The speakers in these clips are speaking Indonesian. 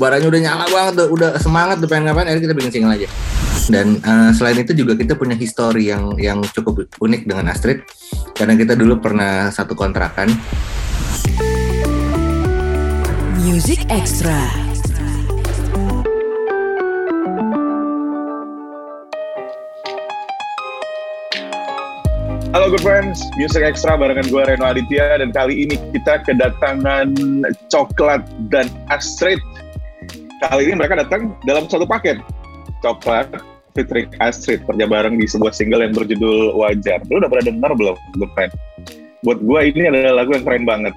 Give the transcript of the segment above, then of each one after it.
baranya udah nyala banget udah, udah semangat udah pengen ngapain akhirnya kita bikin single aja. Dan uh, selain itu juga kita punya histori yang yang cukup unik dengan Astrid. Karena kita dulu pernah satu kontrakan. Music Extra. Halo good friends, Music Extra barengan gue Reno Aditya. Dan kali ini kita kedatangan Coklat dan Astrid. Kali ini mereka datang dalam satu paket. Coklat featuring Astrid kerja bareng di sebuah single yang berjudul Wajar. Lu udah pernah dengar belum, good friend? Buat gue ini adalah lagu yang keren banget.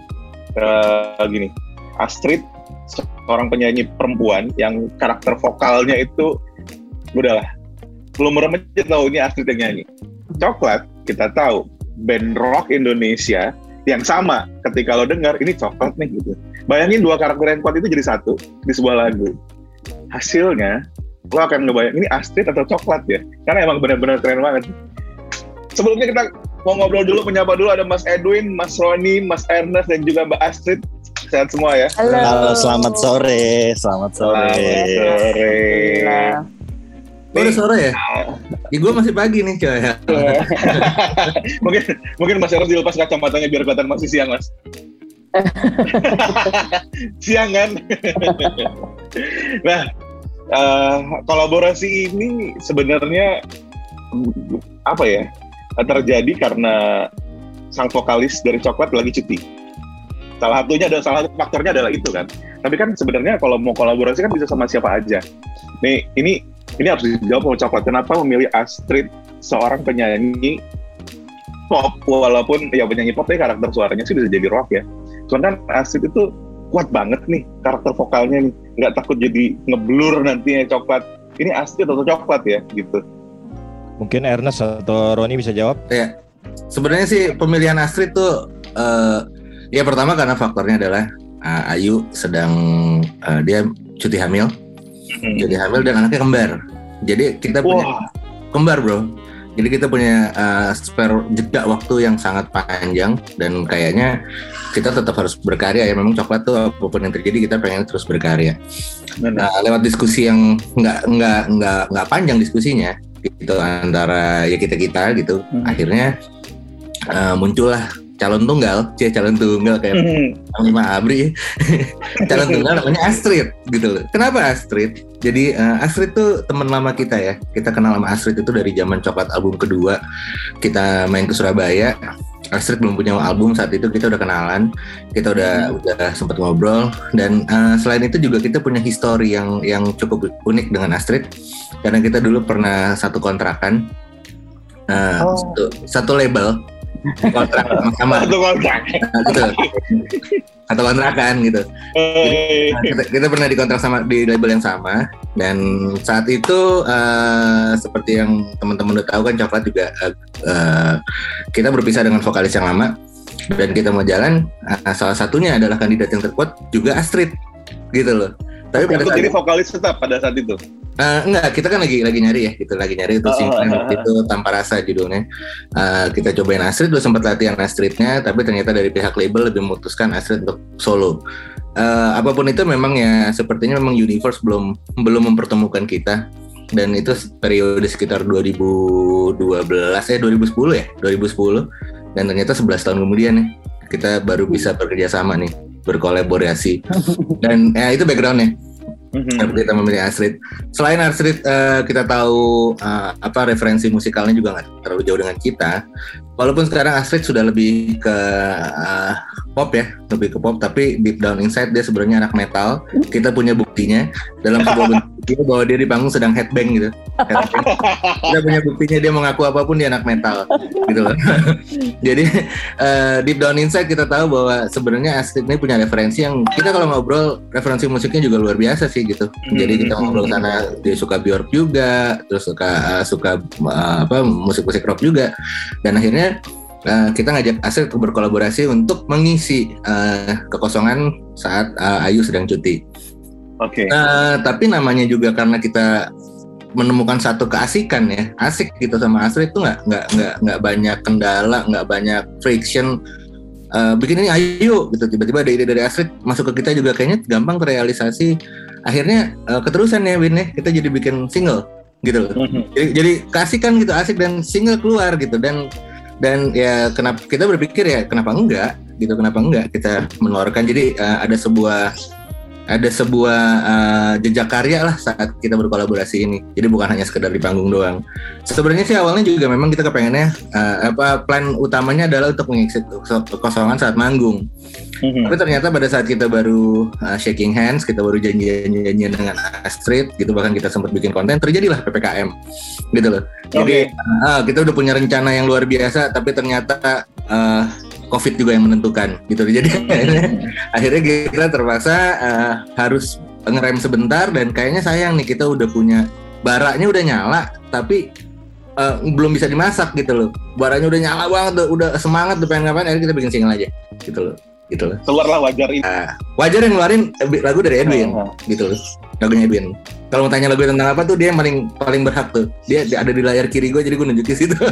Uh, gini, Astrid seorang penyanyi perempuan yang karakter vokalnya itu udahlah belum merem aja ini Astrid yang nyanyi. Coklat kita tahu band rock Indonesia yang sama ketika lo dengar ini coklat nih gitu. Bayangin dua karakter yang kuat itu jadi satu di sebuah lagu. Hasilnya lo akan ngebayang ini Astrid atau coklat ya. Karena emang benar-benar keren banget. Sebelumnya kita mau ngobrol dulu, menyapa dulu ada Mas Edwin, Mas Roni, Mas Ernest dan juga Mbak Astrid. Sehat semua ya. Halo. Halo, selamat sore. Selamat sore. Selamat sore. Oh, udah sore ya? Ya gue masih pagi nih coy. Yeah. mungkin mungkin Mas Eros dilepas kacamatanya biar kelihatan masih siang Mas. siang kan? nah, uh, kolaborasi ini sebenarnya apa ya? Terjadi karena sang vokalis dari Coklat lagi cuti. Salah satunya ada salah satu faktornya adalah itu kan. Tapi kan sebenarnya kalau mau kolaborasi kan bisa sama siapa aja. Nih, ini ini harus dijawab sama Coklat. Kenapa memilih Astrid seorang penyanyi pop walaupun ya penyanyi pop ya karakter suaranya sih bisa jadi rock ya. Cuman kan Astrid itu kuat banget nih karakter vokalnya nih. Nggak takut jadi ngeblur nantinya Coklat. Ini Astrid atau Coklat ya gitu. Mungkin Ernest atau Roni bisa jawab? Ya, sebenarnya sih pemilihan Astrid tuh uh, ya pertama karena faktornya adalah uh, Ayu sedang uh, dia cuti hamil hmm. jadi hamil dan anaknya kembar. Jadi kita punya wow. kembar bro. Jadi kita punya uh, spare jeda waktu yang sangat panjang dan kayaknya kita tetap harus berkarya ya. Memang coklat tuh apa pun yang terjadi kita pengen terus berkarya. Nah, lewat diskusi yang nggak nggak nggak nggak panjang diskusinya gitu antara ya kita kita gitu. Hmm. Akhirnya uh, muncullah calon tunggal, cie calon tunggal kayak mm. lima Abri, calon tunggal namanya Astrid gitu loh. Kenapa Astrid? Jadi uh, Astrid tuh teman lama kita ya. Kita kenal sama Astrid itu dari zaman coklat album kedua. Kita main ke Surabaya. Astrid belum punya album saat itu kita udah kenalan, kita udah hmm. udah sempat ngobrol dan uh, selain itu juga kita punya histori yang yang cukup unik dengan Astrid karena kita dulu pernah satu kontrakan uh, oh. satu, satu label kontrak sama satu kontrak. Gitu. Atau kontrakan gitu. Jadi, nah, kita, kita pernah dikontrak sama di label yang sama. Dan saat itu uh, seperti yang teman-teman udah tahu kan coklat juga uh, kita berpisah dengan vokalis yang lama. Dan kita mau jalan uh, salah satunya adalah kandidat yang terkuat juga Astrid. Gitu loh tapi pada saat jadi vokalis tetap pada saat itu? Uh, enggak, kita kan lagi lagi nyari ya, gitu. Lagi nyari itu oh, single oh, oh, itu tanpa rasa judulnya. Uh, kita cobain Astrid, dulu sempat latihan Astridnya, tapi ternyata dari pihak label lebih memutuskan Astrid untuk solo. Uh, apa pun itu memang ya sepertinya memang universe belum belum mempertemukan kita. Dan itu periode sekitar 2012 eh 2010 ya 2010 dan ternyata 11 tahun kemudian ya kita baru bisa bekerja sama nih berkolaborasi. Dan ya itu backgroundnya Mm-hmm. kita memilih Astrid. Selain Astrid, uh, kita tahu uh, apa referensi musikalnya juga nggak terlalu jauh dengan kita. Walaupun sekarang Astrid sudah lebih ke uh, pop ya, lebih ke pop, tapi deep down inside dia sebenarnya anak metal. Kita punya buktinya dalam sebuah bentuk bahwa dia di panggung sedang headbang gitu. Headbang. Kita punya buktinya dia mengaku apa pun dia anak metal gitu loh. Jadi uh, deep down inside kita tahu bahwa sebenarnya Astrid ini punya referensi yang kita kalau ngobrol referensi musiknya juga luar biasa sih gitu. Jadi kita ngobrol sana dia suka Bjork juga, terus suka uh, suka uh, apa musik-musik rock juga. Dan akhirnya uh, kita ngajak Astrid untuk berkolaborasi untuk mengisi uh, kekosongan saat uh, Ayu sedang cuti. Oke. Okay. Uh, tapi namanya juga karena kita menemukan satu keasikan ya, asik gitu sama Astrid itu nggak nggak nggak nggak banyak kendala, nggak banyak friction. Uh, bikin ini ayo gitu tiba-tiba ada ide dari Astrid masuk ke kita juga kayaknya gampang terrealisasi akhirnya uh, keterusan ya Win ya kita jadi bikin single gitu loh. jadi, jadi kan gitu asik dan single keluar gitu dan dan ya kenapa kita berpikir ya kenapa enggak gitu kenapa enggak kita mengeluarkan jadi uh, ada sebuah ada sebuah uh, jejak karya lah saat kita berkolaborasi ini. Jadi bukan hanya sekedar di panggung doang. Sebenarnya sih awalnya juga memang kita kepengennya uh, apa plan utamanya adalah untuk mengisi kekosongan saat manggung. Mm-hmm. Tapi ternyata pada saat kita baru uh, shaking hands, kita baru janjian-janjian dengan Astrid, gitu bahkan kita sempat bikin konten, terjadilah ppkm, gitu loh. Jadi okay. uh, kita udah punya rencana yang luar biasa, tapi ternyata uh, COVID juga yang menentukan gitu. Jadi akhirnya kita terpaksa uh, harus ngerem sebentar dan kayaknya sayang nih kita udah punya baraknya udah nyala tapi uh, belum bisa dimasak gitu loh. Baraknya udah nyala banget, udah, udah semangat udah pengen ngapain, akhirnya kita bikin single aja gitu loh. Gitu loh. Keluarlah wajar itu. Nah, wajar yang ngeluarin lagu dari Edwin oh, oh. gitu loh. Lagunya Edwin. Kalau mau tanya lagu tentang apa tuh dia yang paling paling berhak tuh. Dia, dia ada di layar kiri gue jadi gue nunjukin situ.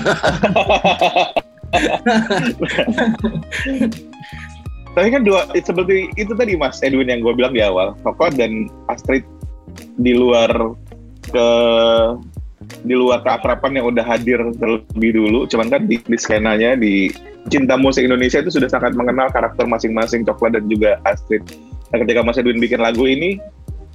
Tapi kan dua seperti itu tadi Mas Edwin yang gue bilang di awal, Koko dan Astrid di luar ke di luar keakrapan yang udah hadir terlebih dulu, cuman kan di, di skenanya di cinta musik Indonesia itu sudah sangat mengenal karakter masing-masing Coklat dan juga Astrid. Nah, ketika Mas Edwin bikin lagu ini,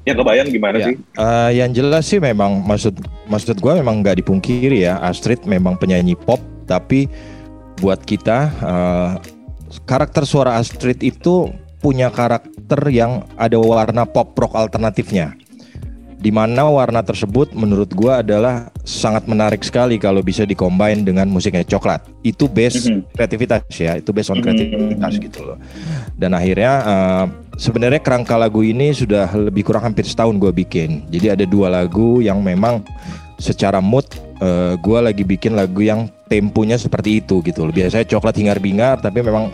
yang kebayang gimana ya. sih? Uh, yang jelas sih memang maksud maksud gue memang nggak dipungkiri ya, Astrid memang penyanyi pop, tapi buat kita uh, karakter suara Astrid itu punya karakter yang ada warna pop rock alternatifnya. Di mana warna tersebut menurut gua adalah sangat menarik sekali kalau bisa dikombin dengan musiknya coklat. Itu base mm -hmm. kreativitas ya, itu base on kreativitas mm -hmm. gitu loh. Dan akhirnya uh, sebenarnya kerangka lagu ini sudah lebih kurang hampir setahun gue bikin. Jadi ada dua lagu yang memang secara mood uh, eh, gue lagi bikin lagu yang temponya seperti itu gitu loh. Biasanya coklat hingar-bingar tapi memang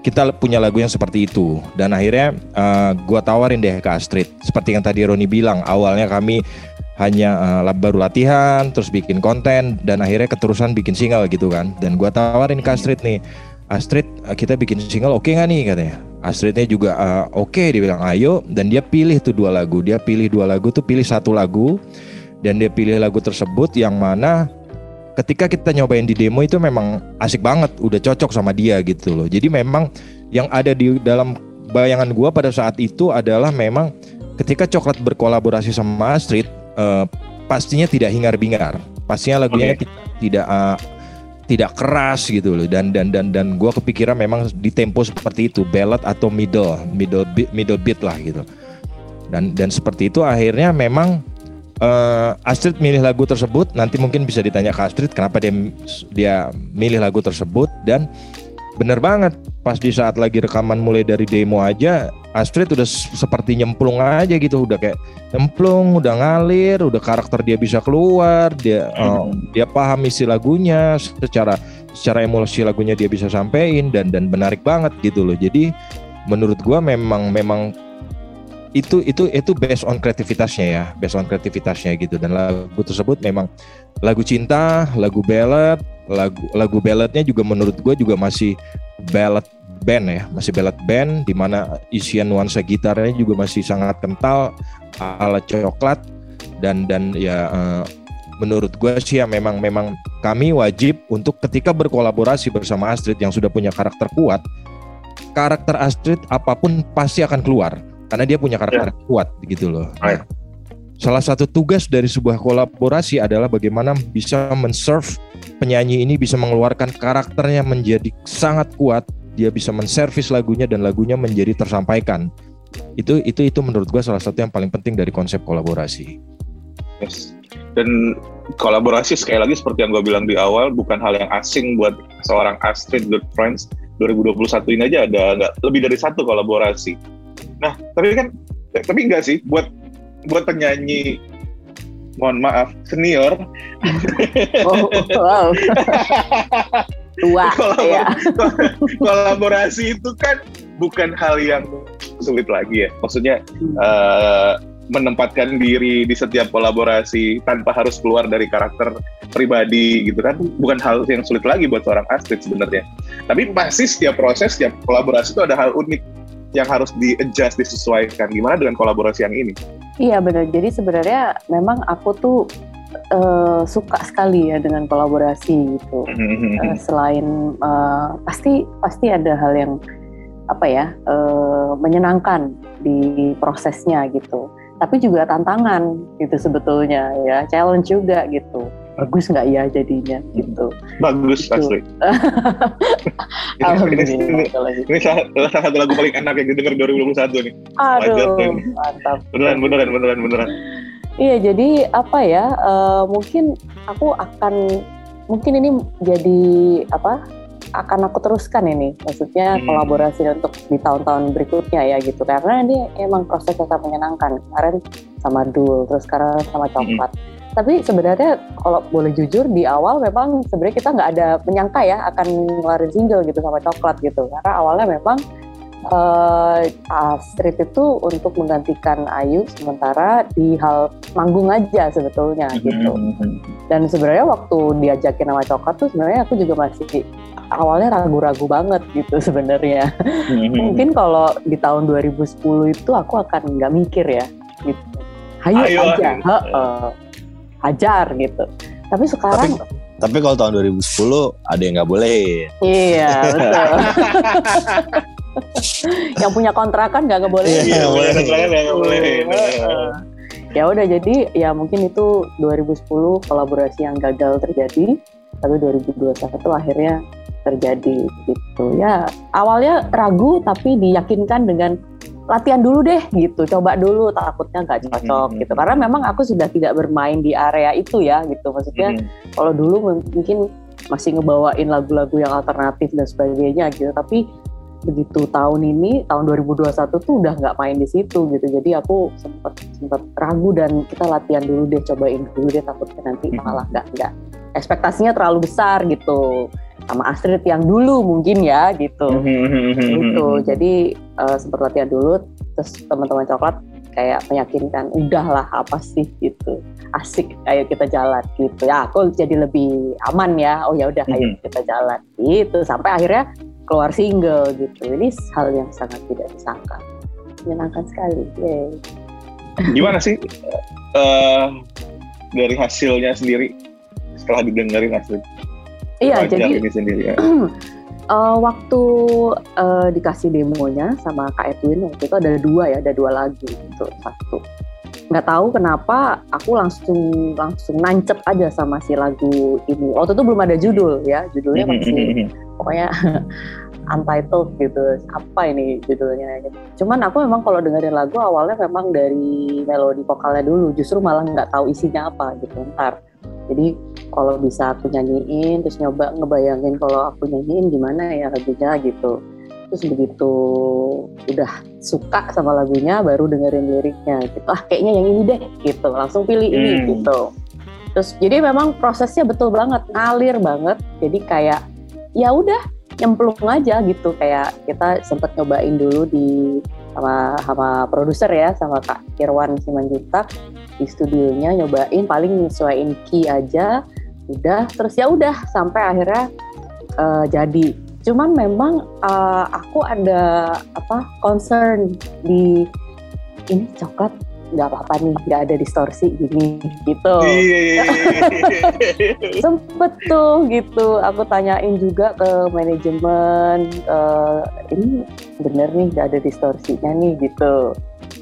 kita punya lagu yang seperti itu. Dan akhirnya uh, gua tawarin deh ke Astrid. Seperti yang tadi Roni bilang awalnya kami hanya uh, baru latihan terus bikin konten dan akhirnya keterusan bikin single gitu kan. Dan gua tawarin ke Astrid nih Astrid kita bikin single oke okay nggak nih? katanya. Astridnya juga uh, oke okay, dia bilang ayo. Dan dia pilih tuh dua lagu. Dia pilih dua lagu tuh pilih satu lagu dan dia pilih lagu tersebut yang mana ketika kita nyobain di demo itu memang asik banget, udah cocok sama dia gitu loh. Jadi memang yang ada di dalam bayangan gua pada saat itu adalah memang ketika coklat berkolaborasi sama Astrid uh, pastinya tidak hingar-bingar. Pastinya lagunya okay. tidak uh, tidak keras gitu loh dan dan dan dan gua kepikiran memang di tempo seperti itu ballad atau middle middle beat, middle beat lah gitu dan dan seperti itu akhirnya memang uh, Astrid milih lagu tersebut. Nanti mungkin bisa ditanya ke Astrid kenapa dia dia milih lagu tersebut. Dan bener banget pas di saat lagi rekaman mulai dari demo aja Astrid udah seperti nyemplung aja gitu. Udah kayak nyemplung udah ngalir udah karakter dia bisa keluar. Dia uh, dia paham isi lagunya secara secara emosi lagunya dia bisa sampein dan dan menarik banget gitu loh. Jadi menurut gua memang memang itu itu itu based on kreativitasnya ya, based on kreativitasnya gitu. Dan lagu tersebut memang lagu cinta, lagu ballad, lagu lagu balladnya juga menurut gue juga masih ballad band ya, masih ballad band di mana isian nuansa gitarnya juga masih sangat kental ala coklat dan dan ya uh, menurut gue sih ya memang memang kami wajib untuk ketika berkolaborasi bersama Astrid yang sudah punya karakter kuat, karakter Astrid apa pun pasti akan keluar karena dia punya karakter yeah. kuat gitu loh. Right. Salah satu tugas dari sebuah kolaborasi adalah bagaimana bisa menserve penyanyi ini bisa mengeluarkan karakternya menjadi sangat kuat, dia bisa menservis lagunya dan lagunya menjadi tersampaikan. Itu itu itu menurut gue salah satu yang paling penting dari konsep kolaborasi. Yes. Dan kolaborasi sekali lagi seperti yang gue bilang di awal bukan hal yang asing buat seorang Astrid Good Friends 2021 ini aja ada nggak lebih dari satu kolaborasi Nah, tapi kan tapi enggak sih buat buat penyanyi mohon maaf senior. Oh, wow. Tua. Kolabor ya. kolaborasi itu kan bukan hal yang sulit lagi ya. Maksudnya uh, menempatkan diri di setiap kolaborasi tanpa harus keluar dari karakter pribadi gitu kan bukan hal yang sulit lagi buat seorang artis sebenarnya tapi pasti setiap proses setiap kolaborasi itu ada hal unik yang harus di adjust disesuaikan gimana dengan kolaborasi yang ini Iya benar. Jadi sebenarnya memang aku tuh uh, suka sekali ya dengan kolaborasi gitu. uh, selain uh, pasti pasti ada hal yang apa ya uh, menyenangkan di prosesnya gitu. Tapi juga tantangan gitu sebetulnya ya, challenge juga gitu bagus nggak ya jadinya gitu. Bagus gitu. asli. ini, ini, ini salah, salah satu lagu paling enak yang didengar 2021 nih. Aduh, nih. mantap. Beneran, beneran, beneran, beneran. Iya, jadi apa ya? Uh, mungkin aku akan mungkin ini jadi apa? akan aku teruskan ini, maksudnya hmm. kolaborasi untuk di tahun-tahun berikutnya ya gitu, karena ini emang proses yang sangat menyenangkan. Kemarin sama Dul, terus sekarang sama. Coklat. Hmm tapi sebenarnya kalau boleh jujur di awal memang sebenarnya kita nggak ada menyangka ya akan ngeluarin single gitu sama coklat gitu. Karena awalnya memang uh, Astrid itu untuk menggantikan Ayu sementara di hal manggung aja sebetulnya mm-hmm. gitu. Dan sebenarnya waktu diajakin sama coklat tuh sebenarnya aku juga masih awalnya ragu-ragu banget gitu sebenarnya. Mm-hmm. mungkin kalau di tahun 2010 itu aku akan nggak mikir ya. Gitu. Ayo. aja ayo hajar gitu. Tapi sekarang tapi, tapi kalau tahun 2010 ada yang nggak boleh. Iya betul. yang punya kontrakan nggak boleh. Iya, boleh nggak boleh. Ya udah jadi ya mungkin itu 2010 kolaborasi yang gagal terjadi, tapi 2021 akhirnya terjadi gitu. Ya awalnya ragu tapi diyakinkan dengan latihan dulu deh gitu. Coba dulu takutnya nggak cocok mm -hmm. gitu. Karena memang aku sudah tidak bermain di area itu ya gitu. Maksudnya mm -hmm. kalau dulu mungkin masih ngebawain lagu-lagu yang alternatif dan sebagainya gitu. Tapi begitu tahun ini tahun 2021 tuh udah nggak main di situ gitu. Jadi aku sempat sempat ragu dan kita latihan dulu deh cobain dulu deh takutnya nanti malah nggak nggak ekspektasinya terlalu besar gitu. Sama Astrid yang dulu mungkin ya gitu. Gitu. jadi uh, sempat latihan dulu terus teman-teman coklat kayak meyakinkan udahlah apa sih? gitu. Asik ayo kita jalan gitu. Ya aku jadi lebih aman ya. Oh ya udah ayo kita jalan gitu. Sampai akhirnya keluar single gitu. Ini hal yang sangat tidak disangka. Menyenangkan sekali Yay. gimana sih uh, dari hasilnya sendiri setelah didengarin Astrid Iya, jadi ini sendiri ya. uh, waktu uh, dikasih demonya sama Kak Edwin waktu itu ada dua ya, ada dua lagu itu satu. Nggak tahu kenapa aku langsung langsung nancep aja sama si lagu ini. Waktu itu belum ada judul ya, judulnya masih pokoknya untitled gitu. Apa ini judulnya? Cuman aku memang kalau dengerin lagu awalnya memang dari melodi vokalnya dulu, justru malah nggak tahu isinya apa gitu. Ntar jadi kalau bisa aku nyanyiin terus nyoba ngebayangin kalau aku nyanyiin gimana ya lagunya gitu. Terus begitu udah suka sama lagunya baru dengerin liriknya gitu. Ah kayaknya yang ini deh gitu. Langsung pilih ini hmm. gitu. Terus jadi memang prosesnya betul banget ngalir banget. Jadi kayak ya udah nyemplung aja gitu. Kayak kita sempet nyobain dulu di sama sama produser ya sama Kak Irwan Simanjuntak di studionya nyobain paling nyesuaiin key aja udah terus ya udah sampai akhirnya uh, jadi. Cuman memang uh, aku ada apa concern di ini coklat nggak apa-apa nih nggak ada distorsi gini gitu. Sempet tuh gitu. Aku tanyain juga ke manajemen uh, ini bener nih nggak ada distorsinya nih gitu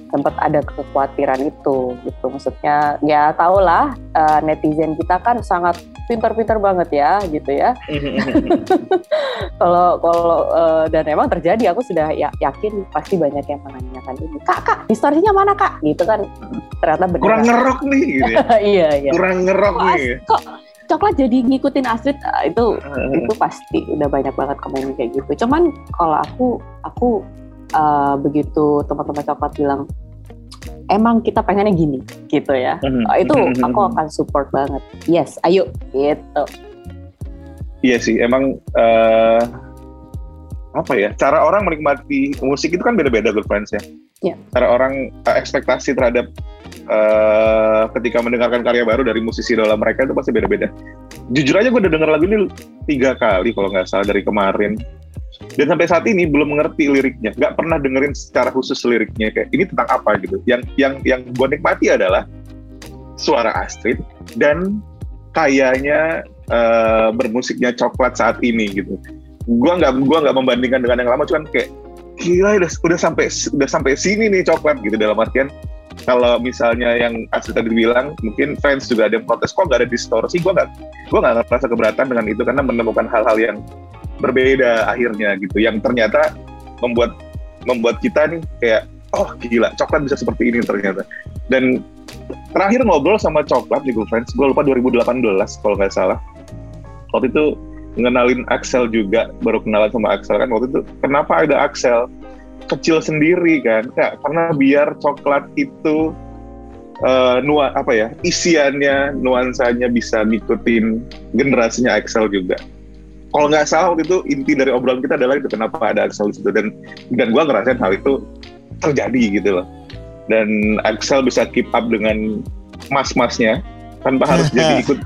sempat ada kekhawatiran itu gitu. Maksudnya ya tau lah uh, netizen kita kan sangat pintar-pintar banget ya gitu ya. Kalau kalau uh, dan emang terjadi aku sudah ya, yakin pasti banyak yang menanyakan ini. Kak kak distorsinya mana kak? Gitu kan. Ternyata benar. Kurang ngerok nih gitu ya? Iya iya. Kurang ngerok kok, nih kok coklat jadi ngikutin Astrid? Ah, itu itu pasti udah banyak banget komen kayak gitu. Cuman kalau aku aku uh, begitu teman-teman coklat bilang emang kita pengennya gini gitu ya mm-hmm. itu mm-hmm. aku akan support banget yes ayo gitu iya sih emang uh, apa ya cara orang menikmati musik itu kan beda-beda good friends ya yeah. cara orang uh, ekspektasi terhadap uh, ketika mendengarkan karya baru dari musisi dalam mereka itu pasti beda-beda jujur aja gue udah denger lagu ini tiga kali kalau nggak salah dari kemarin dan sampai saat ini belum mengerti liriknya. Nggak pernah dengerin secara khusus liriknya kayak ini tentang apa? gitu. Yang yang yang gue nikmati adalah suara Astrid dan kayaknya uh, bermusiknya coklat saat ini gitu. Gue nggak gua nggak membandingkan dengan yang lama cuman kayak gila udah udah sampai udah sampai sini nih coklat gitu. Dalam artian kalau misalnya yang Astrid tadi bilang mungkin fans juga ada yang protes kok nggak ada distorsi? Gue nggak gue nggak merasa keberatan dengan itu karena menemukan hal-hal yang berbeda akhirnya gitu. Yang ternyata membuat membuat kita nih kayak oh gila coklat bisa seperti ini ternyata. Dan terakhir ngobrol sama coklat di Friends gue lupa 2018 kalau nggak salah. Waktu itu ngenalin Axel juga baru kenalan sama Axel kan. Waktu itu kenapa ada Axel? Kecil sendiri kan. Kak, karena biar coklat itu uh, nua apa ya isiannya nuansanya bisa ngikutin generasinya Axel juga kalau nggak salah waktu itu inti dari obrolan kita adalah itu kenapa ada Axel itu dan dan gue ngerasain hal itu terjadi gitu loh dan Axel bisa keep up dengan mas-masnya tanpa harus jadi ikut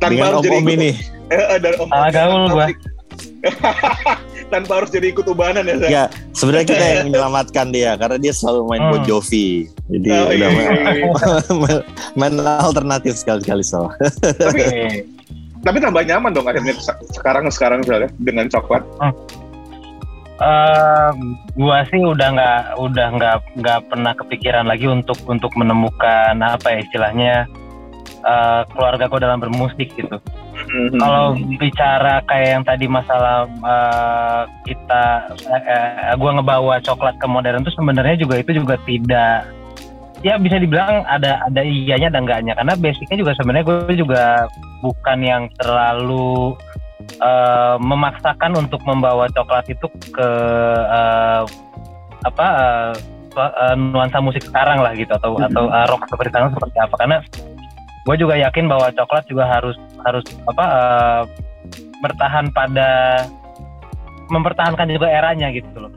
tanpa dengan harus om jadi ikut, ini eh, dan om gaul gua. tanpa harus jadi ikut ubanan ya Zak? ya sebenarnya kita yang menyelamatkan dia karena dia selalu main Hmm. Bon Jovi jadi Oh, iya, udah iya, iya. main, main alternatif sekali-kali so tapi tapi tambah nyaman dong akhirnya se- sekarang sekarang misalnya dengan coklat Eh, gua sih udah nggak udah nggak nggak pernah kepikiran lagi untuk untuk menemukan apa ya istilahnya eh, keluarga gua dalam bermusik gitu. Hmm. Kalau bicara kayak yang tadi masalah eh, kita, eh, gue ngebawa coklat ke modern itu sebenarnya juga itu juga tidak, ya bisa dibilang ada ada iyanya dan enggaknya karena basicnya juga sebenarnya gue juga bukan yang terlalu eh, memaksakan untuk membawa coklat itu ke eh, apa eh, nuansa musik sekarang lah gitu atau Mhm. atau eh, rock seperti sekarang seperti apa karena gue juga yakin bahwa coklat juga harus harus apa eh, bertahan pada mempertahankan juga eranya gitu loh.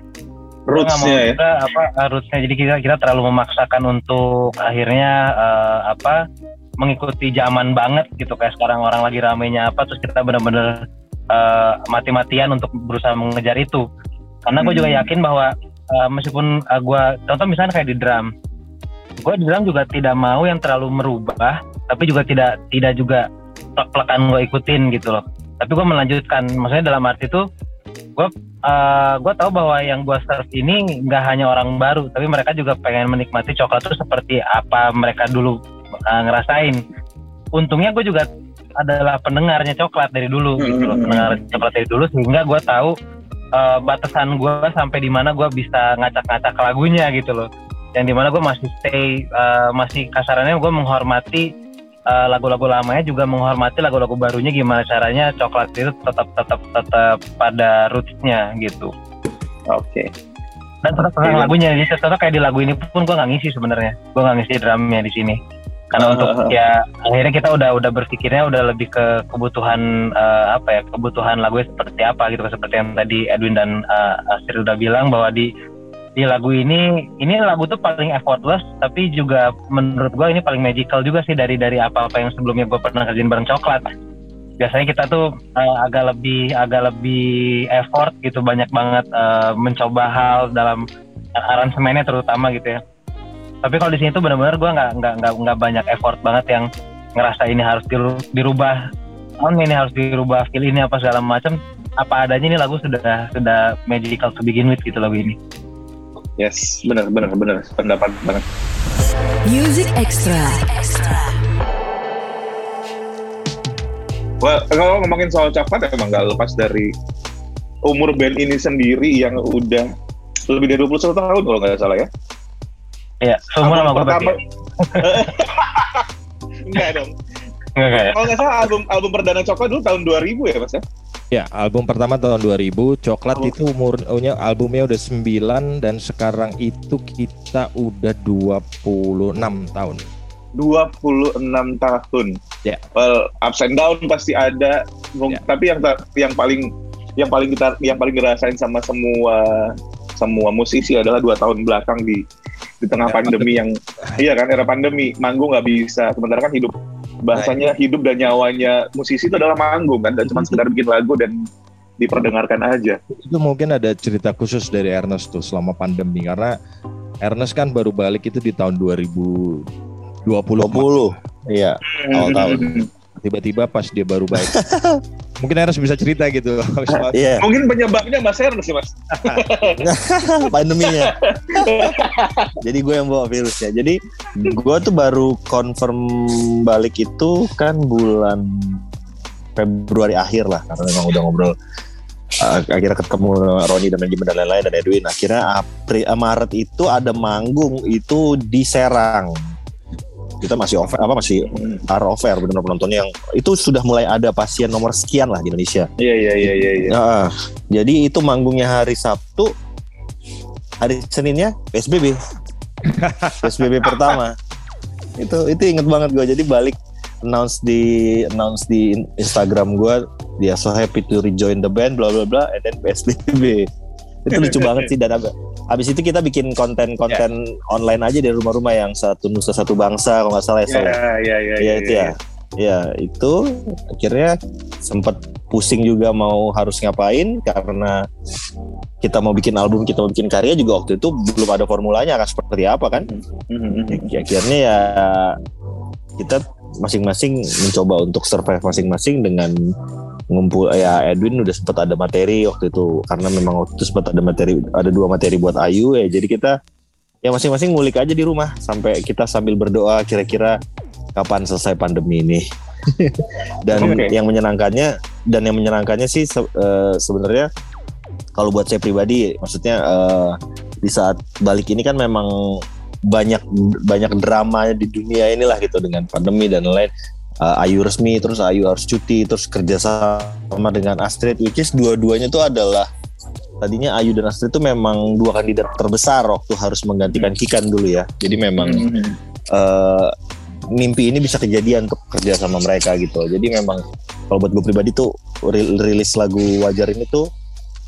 Rootsnya ya. juga apa rootsnya. Jadi kita kita terlalu memaksakan untuk akhirnya eh, apa mengikuti zaman banget gitu. Kayak sekarang orang lagi ramenya apa terus kita benar-benar eh, mati-matian untuk berusaha mengejar itu. Karena gue juga Hmm. yakin bahwa eh, meskipun eh, gue contoh misalnya kayak di drum. Gue di drum juga tidak mau yang terlalu merubah tapi juga tidak tidak juga plek-plekan gue ikutin gitu loh. Tapi gue melanjutkan. Maksudnya dalam arti itu gue uh, gue tahu bahwa yang gue serve ini nggak hanya orang baru tapi mereka juga pengen menikmati coklat itu seperti apa mereka dulu uh, ngerasain. Untungnya gue juga adalah pendengarnya coklat dari dulu gitu loh. Hmm. pendengar coklat dari dulu sehingga gue tahu uh, batasan gue sampai di mana gue bisa ngacak-ngacak lagunya gitu loh. Yang di mana gue masih stay uh, masih kasarannya gue menghormati uh, lagu-lagu lamanya juga menghormati lagu-lagu barunya gimana caranya coklat itu tetap tetap tetap pada rootsnya gitu oke dan tetap tentang Iya. lagunya jadi tetap kayak di lagu ini pun gue nggak ngisi sebenarnya gue nggak ngisi drumnya di sini karena untuk ah, ah. ya akhirnya kita udah udah berpikirnya udah lebih ke kebutuhan eh, apa ya kebutuhan lagunya seperti apa gitu seperti yang tadi Edwin dan eh, Astrid udah bilang bahwa di di lagu ini ini lagu tuh paling effortless tapi juga menurut gue ini paling magical juga sih dari dari apa apa yang sebelumnya gue pernah kerjain bareng coklat. Biasanya kita tuh eh, agak lebih agak lebih effort gitu banyak banget eh, mencoba hal dalam aransemennya terutama gitu ya. Tapi kalau di sini tuh benar-benar gue nggak nggak nggak nggak banyak effort banget yang ngerasa ini harus diru- dirubah on ini harus dirubah feel ini apa segala macam apa adanya ini lagu sudah sudah magical to begin with gitu lagu ini yes benar benar benar pendapat banget Music Extra. Wah, kalau ngomongin soal coklat emang nggak lepas dari umur band ini sendiri yang udah lebih dari 21 tahun kalau nggak salah ya. Iya, seumur sama gue pertama. Enggak dong. Enggak enggak ya? Kalau nggak salah album album perdana coklat dulu tahun 2000 ya mas ya? Ya, album pertama tahun 2000, Coklat Oh. itu umurnya albumnya udah 9 dan sekarang itu kita udah 26 tahun. 26 tahun. Ya. Well, ups and down pasti ada. Ya. Tapi yang yang paling yang paling kita yang paling dirasain sama semua semua musisi adalah dua tahun belakang di di tengah Era pandemi yang iya kan era pandemi manggung nggak bisa sementara kan hidup bahasanya hidup dan nyawanya musisi itu adalah manggung kan dan cuma sekedar bikin lagu dan diperdengarkan aja. Itu mungkin ada cerita khusus dari Ernest tuh selama pandemi karena Ernest kan baru balik itu di tahun 2020. 20. Iya, awal tahun. Tiba-tiba pas dia baru balik. mungkin Ernest bisa cerita gitu. Iya. Mungkin penyebabnya Mas Ernest sih Mas. Pandeminya. Jadi gue yang bawa virusnya. Jadi gue tuh baru confirm balik itu kan bulan Februari akhir lah karena memang udah ngobrol uh, akhirnya ketemu Roni dan Benjamin dan lain-lain dan Edwin akhirnya April uh, Maret itu ada manggung itu di Serang kita masih over apa masih are over benar penonton yang itu sudah mulai ada pasien nomor sekian lah di Indonesia. Iya iya iya iya. iya. Nah, jadi itu manggungnya hari Sabtu, hari Seninnya PSBB, PSBB pertama. Itu itu inget banget gue. Jadi balik announce di announce di Instagram gue dia so happy to rejoin the band bla bla bla and then PSBB itu lucu banget sih dan ab- abis itu kita bikin konten-konten online aja di rumah-rumah yang satu nusa satu bangsa kalau nggak salah ya Sal, ya? Iya iya iya. Iya itu ya. Ya itu akhirnya sempat pusing juga mau harus ngapain karena kita mau bikin album, kita mau bikin karya juga waktu itu belum ada formulanya akan seperti apa kan. Mhm. Ya, akhirnya ya kita masing-masing mencoba untuk survive masing-masing dengan ngumpul ya Edwin udah sempat ada materi waktu itu. Karena memang waktu itu sempat ada materi ada dua materi buat Ayu ya. Jadi kita ya masing-masing ngulik aja di rumah. Sampai kita sambil berdoa kira-kira kapan selesai pandemi ini. Dan Oke. yang menyenangkannya dan yang menyenangkannya sih se- eh, sebenarnya kalau buat saya pribadi maksudnya eh, di saat balik ini kan memang banyak banyak drama di dunia inilah gitu. Dengan pandemi dan lain Uh, Ayu resmi terus Ayu harus cuti terus kerja sama dengan Astrid which is dua-duanya tuh adalah tadinya Ayu dan Astrid itu memang dua kandidat terbesar waktu harus menggantikan Kikan dulu ya jadi memang eh, mimpi ini bisa kejadian untuk kerja sama mereka gitu. Jadi memang kalau buat gue pribadi tuh ri- rilis lagu Wajar ini tuh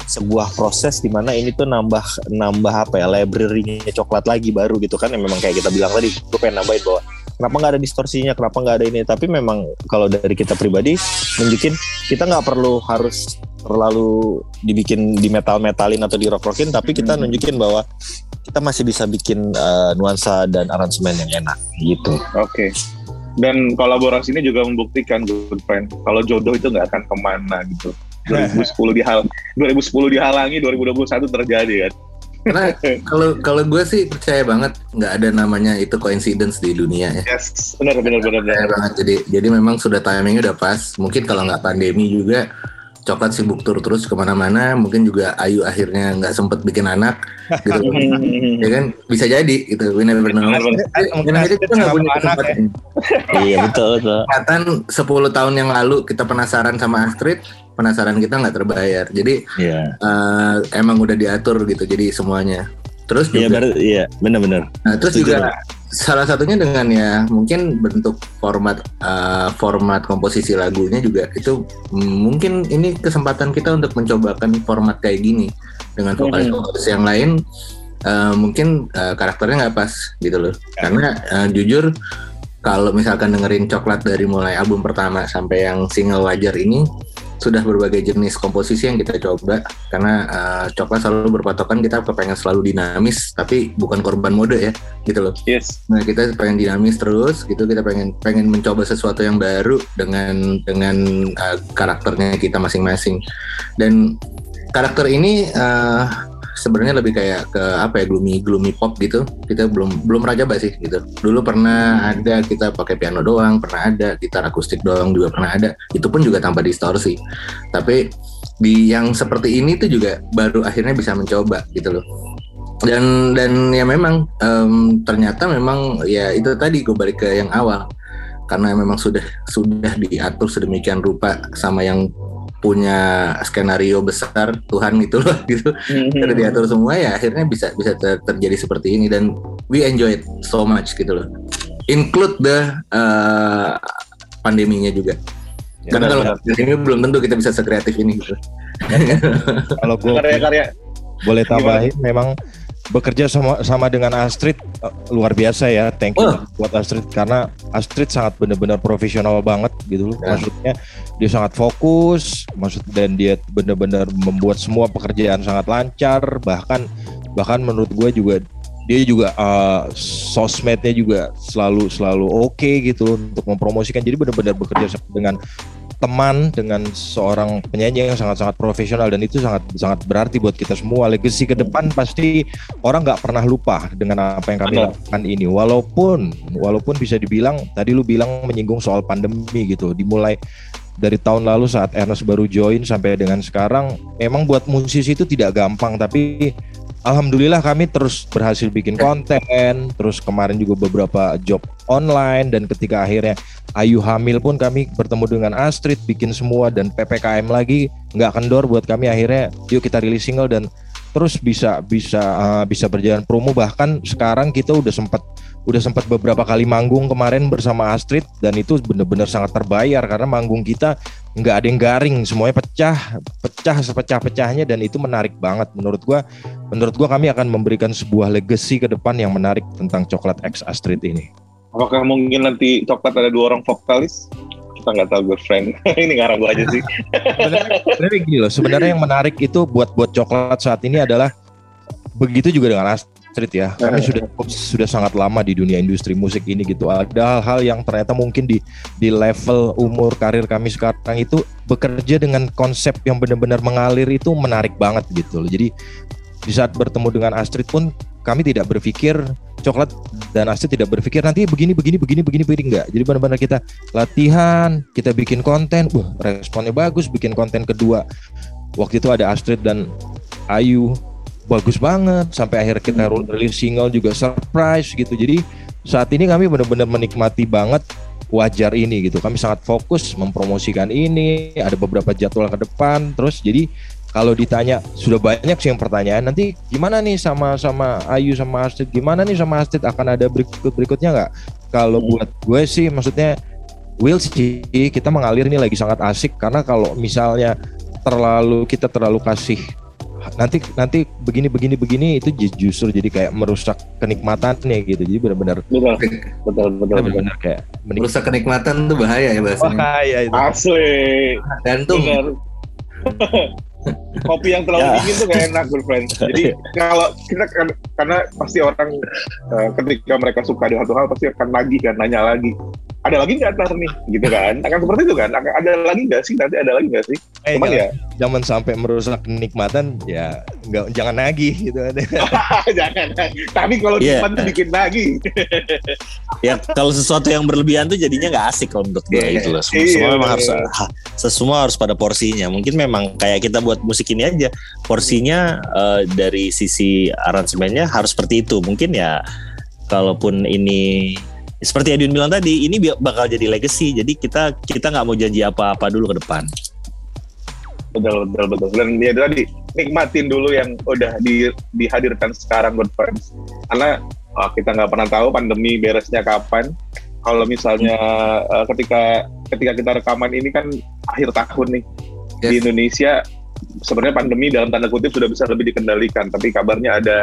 sebuah proses di mana ini tuh nambah nambah apa ya library-nya coklat lagi baru gitu kan yang memang kayak kita bilang tadi gue pengen nambahin bahwa kenapa nggak ada distorsinya kenapa nggak ada ini tapi memang kalau dari kita pribadi nunjukin kita nggak perlu harus terlalu dibikin di metal metalin atau di rock rockin tapi kita Hmm. nunjukin bahwa kita masih bisa bikin eh, nuansa dan aransemen yang enak gitu Oke. Dan kolaborasi ini juga membuktikan good friend kalau jodoh itu nggak akan ke mana gitu. 2010 dihal 2010 dihalangi 2021 terjadi kan. Karena kalau kalau gue sih percaya banget nggak ada namanya itu coincidence di dunia ya. Yes, benar benar benar. Percaya benar. banget. Jadi jadi memang sudah timingnya udah pas. Mungkin kalau nggak pandemi juga coklat sibuk tur terus ke mana-mana. Mungkin juga Ayu akhirnya nggak sempet bikin anak gitu. ya kan bisa jadi gitu. We never know. Benar, benar. Dan akhirnya kita nggak punya kesempatan. iya betul betul Kesempatan 10 tahun yang lalu kita penasaran sama Astrid, penasaran kita nggak terbayar. Jadi iya eh, emang udah diatur gitu. Jadi semuanya. Terus iya juga iya benar benar Nah, terus Setuju, juga salah satunya dengan ya mungkin bentuk format uh, format komposisi lagunya juga itu mungkin ini kesempatan kita untuk mencobakan format kayak gini dengan vokalis-vokalis yang lain uh, mungkin uh, karakternya nggak pas gitu loh karena uh, jujur kalau misalkan dengerin coklat dari mulai album pertama sampai yang single wajar ini sudah berbagai jenis komposisi yang kita coba karena uh, coklat selalu berpatokan kita pengen selalu dinamis tapi bukan korban mode ya gitu loh. Yes. Nah kita pengen dinamis terus gitu kita pengen pengen mencoba sesuatu yang baru dengan dengan uh, karakternya kita masing-masing dan karakter ini uh, sebenarnya lebih kayak ke apa ya gloomy gloomy pop gitu. Kita belum belum rajaba sih gitu. Dulu pernah ada kita pakai piano doang pernah ada gitar akustik doang juga pernah ada. Itu pun juga tanpa distorsi. Tapi di yang seperti ini tuh juga baru akhirnya bisa mencoba gitu loh. Dan dan ya memang em, ternyata memang ya itu tadi gue balik ke yang awal. Karena memang sudah sudah diatur sedemikian rupa sama yang punya skenario besar Tuhan itu loh gitu. Sudah diatur semua ya akhirnya bisa bisa ter- terjadi seperti ini. Dan we enjoy it so much gitu loh. Include the uh, pandeminya juga. Karena kalau pandemi belum tentu kita bisa sekreatif ini gitu. Kalau gue Karya-karya. boleh tambahin memang bekerja sama sama dengan Astrid uh, luar biasa ya. Thank you Oh. buat Astrid karena Astrid sangat benar-benar profesional banget gitu loh. Ya. Maksudnya dia sangat fokus, maksud dan dia benar-benar membuat semua pekerjaan sangat lancar. Bahkan bahkan menurut gue juga dia juga uh, sosmednya juga selalu selalu oke gitu untuk mempromosikan. Jadi benar-benar bekerja sama dengan teman dengan seorang penyanyi yang sangat-sangat profesional dan itu sangat sangat berarti buat kita semua. Legacy ke depan pasti orang nggak pernah lupa dengan apa yang kami lakukan ini. Walaupun walaupun bisa dibilang tadi lu bilang menyinggung soal pandemi gitu. Dimulai dari tahun lalu saat Ernest baru join sampai dengan sekarang memang buat musisi itu tidak gampang tapi Alhamdulillah kami terus berhasil bikin konten, terus kemarin juga beberapa job online dan ketika akhirnya Ayu hamil pun kami bertemu dengan Astrid bikin semua dan PPKM lagi nggak kendor buat kami. Akhirnya yuk kita rilis single dan terus bisa bisa uh, bisa berjalan promo. Bahkan sekarang kita udah sempat udah sempat beberapa kali manggung kemarin bersama Astrid dan itu benar-benar sangat terbayar karena manggung kita nggak ada yang garing semuanya pecah pecah sepecah-pecahnya dan itu menarik banget menurut gua menurut gua kami akan memberikan sebuah legacy ke depan yang menarik tentang coklat X Astrid ini Apakah mungkin nanti coklat ada dua orang vokalis? Kita nggak tahu girlfriend. Ini ngarang gue aja sih. sebenarnya sebenarnya gini loh sebenarnya yang menarik itu buat buat coklat saat ini adalah begitu juga dengan Astrid ya kami sudah sudah sangat lama di dunia industri musik ini gitu. Ada hal-hal yang ternyata mungkin di di level umur karir kami sekarang itu bekerja dengan konsep yang benar-benar mengalir itu menarik banget gitu loh. Jadi di saat bertemu dengan Astrid pun kami tidak berpikir coklat dan Astrid tidak berpikir nanti begini begini begini begini begini. Enggak. Jadi benar-benar kita latihan kita bikin konten. Wah responnya bagus bikin konten kedua. Waktu itu ada Astrid dan Ayu bagus banget. Sampai akhir kita rilis single juga surprise gitu. Jadi saat ini kami benar-benar menikmati banget wajar ini gitu. Kami sangat fokus mempromosikan ini ada beberapa jadwal ke depan. Terus jadi kalau ditanya sudah banyak sih yang pertanyaan. Nanti gimana nih sama sama Ayu sama Astrid? Gimana nih sama Astrid? Akan ada berikut berikutnya nggak? Kalau buat gue sih maksudnya Will sih kita mengalir ini lagi sangat asik. Karena kalau misalnya terlalu kita terlalu kasih nanti nanti begini begini begini itu ju- justru jadi kayak merusak kenikmatannya gitu jadi benar-benar Betul, betul, benar-benar kayak menik- Merusak kenikmatan tuh bahaya ya bahasanya. bahaya itu Asli. Gantung. Benar. Kopi yang terlalu Ya. dingin tuh gak enak, girlfriend. Jadi kalau kita kan, karena pasti orang eh, ketika mereka suka dengan satu hal pasti akan lagi kan, nanya lagi. Ada lagi nggak ntar nih, gitu kan? Akan seperti itu kan? Akan ada lagi nggak sih? Nanti ada lagi nggak sih? Eh, Cuman jangan, ya, jangan sampai merusak kenikmatan ya nggak jangan nagih gitu jangan. Tapi kalau yeah. tuh bikin lagi. ya kalau sesuatu yang berlebihan tuh jadinya nggak asik kalau menurut gue Iya, gitu loh. Semua, semua memang iya. harus ha, semua harus pada porsinya. Mungkin memang kayak kita buat musik ini aja porsinya eh, dari sisi aransemennya harus seperti itu. Mungkin ya kalaupun ini seperti Edwin bilang tadi, ini bakal jadi legacy. Jadi kita kita nggak mau janji apa-apa dulu ke depan. Betul, betul, betul. Dan dia tadi nikmatin dulu yang udah di, dihadirkan sekarang good friends. Karena oh, kita nggak pernah tahu pandemi beresnya kapan. Kalau misalnya eh, ketika ketika kita rekaman ini kan akhir tahun nih di Yes. Indonesia sebenarnya pandemi dalam tanda kutip sudah bisa lebih dikendalikan. Tapi kabarnya ada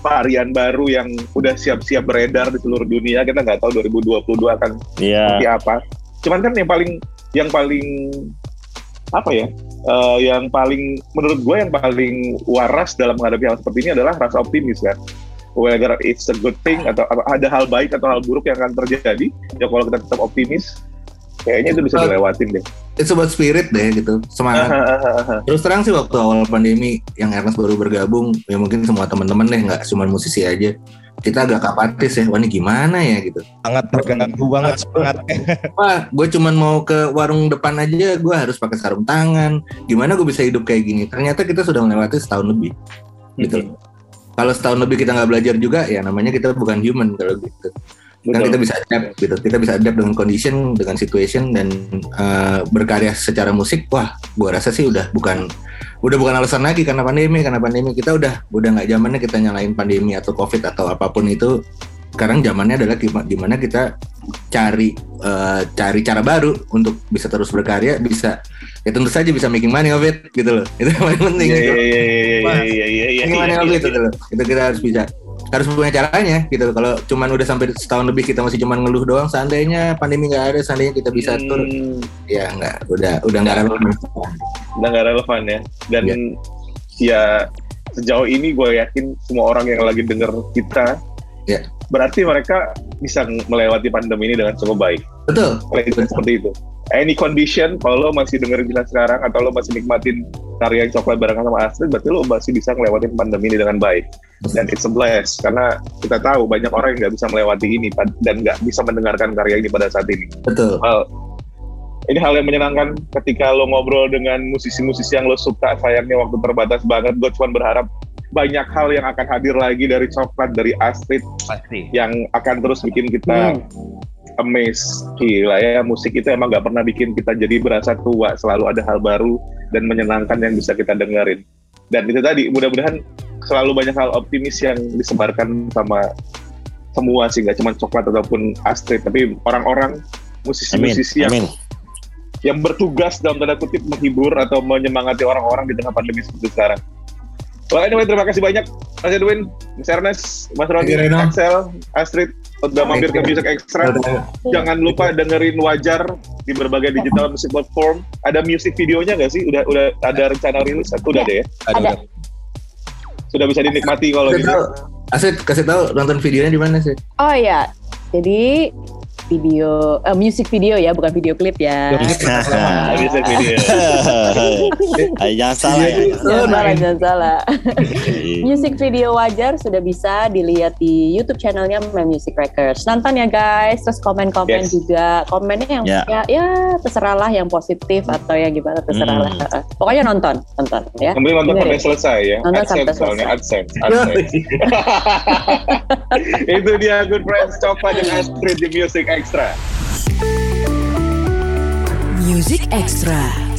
varian baru yang udah siap-siap beredar di seluruh dunia. Kita nggak tahu 2022 akan Iya. seperti apa. Cuman kan yang paling yang paling apa ya? eh, yang paling menurut gue yang paling waras dalam menghadapi hal seperti ini adalah rasa optimis kan. Whether it's a good thing atau apa- ada hal baik atau hal buruk yang akan terjadi, ya kalau kita tetap optimis, kayaknya itu bisa Uh, dilewatin deh. It's about spirit deh gitu. Semangat. Terus terang sih waktu awal pandemi yang Ernest baru bergabung, ya mungkin semua teman-teman deh nggak cuma musisi aja. Kita agak apatis ya, wah ini gimana ya gitu. sangat terganggu banget semangatnya Wah, gue cuman mau ke warung depan aja, gue harus pakai sarung tangan. Gimana gue bisa hidup kayak gini? Ternyata kita sudah melewati setahun lebih, gitu. Kalau setahun lebih kita nggak belajar juga, ya namanya kita bukan human kalau gitu. Kan Betul. kita bisa adapt gitu. Kita bisa adapt dengan condition, dengan situation dan eh, berkarya secara musik. Wah, gua rasa sih udah bukan udah bukan alasan lagi karena pandemi, karena pandemi kita udah udah nggak zamannya kita nyalain pandemi atau covid atau apa pun itu. Sekarang zamannya adalah gima- gimana kita cari eh, cari cara baru untuk bisa terus berkarya, bisa ya tentu saja bisa making money of it gitu loh. Itu yang paling penting. Iya, gitu. iya, iya, iya, iya, iya iya iya iya. Gimana iya, waktu iya. itu dulu? Itu kita harus bisa harus punya caranya gitu. Kalau cuman udah sampai setahun lebih kita masih cuman ngeluh doang, seandainya pandemi nggak ada, seandainya kita bisa tur, Hmm, ya nggak, udah udah nggak relevan. udah nggak relevan ya. Dan Iya. ya sejauh ini gue yakin semua orang yang lagi denger kita, Iya. berarti mereka bisa melewati pandemi ini dengan cukup baik. Betul. Like, seperti itu. Any condition, kalau lo masih dengerin kita sekarang atau lo masih nikmatin karya coklat barengan sama Astrid, berarti lo masih bisa ngelewatin pandemi ini dengan baik. Dan it's a bless, karena kita tahu banyak orang yang nggak bisa melewati ini dan nggak bisa mendengarkan karya ini pada saat ini. Betul. Well, ini hal yang menyenangkan ketika lo ngobrol dengan musisi-musisi yang lo suka, sayangnya waktu terbatas banget. Gue cuma berharap banyak hal yang akan hadir lagi dari coklat, dari Astrid, Pasti. yang akan terus bikin kita amazed gila ya musik itu emang nggak pernah bikin kita jadi berasa tua selalu ada hal baru dan menyenangkan yang bisa kita dengerin dan itu tadi mudah-mudahan selalu banyak hal optimis yang disebarkan sama semua sih nggak cuma coklat ataupun Astrid tapi orang-orang musisi-musisi yang Amin. yang bertugas dalam tanda kutip menghibur atau menyemangati orang-orang di tengah pandemi seperti sekarang. Well, anyway, terima kasih banyak Mas Edwin, Mas Ernest, Mas Roni. Axel, Astrid, udah mampir ke Music Extra. Jangan lupa dengerin Wajar di berbagai digital music platform. Ada music videonya nggak sih? Udah udah ada rencana rilis? Atau udah deh ya? Ada. Sudah bisa dinikmati kalau gitu. Asit kasih tahu nonton videonya di mana sih? Oh ya, jadi video, eh, music video ya, bukan video klip ya. Nah, music video. Ayo, jangan salah ya. Jangan salah, jangan salah. Iya. Music video wajar sudah bisa dilihat di YouTube channelnya My Music Records. Nonton ya guys, terus komen-komen Yes. juga. Komennya yang Ya. ya, ya terserahlah yang positif atau yang gimana terserahlah. Hmm. Pokoknya nonton, nonton ya. Kemudian nonton sampai selesai ya. Nonton AdSense sampai selesai. AdSense. AdSense. Itu dia Good Friends Coklat dan Astrid di Music Extra. Music Extra.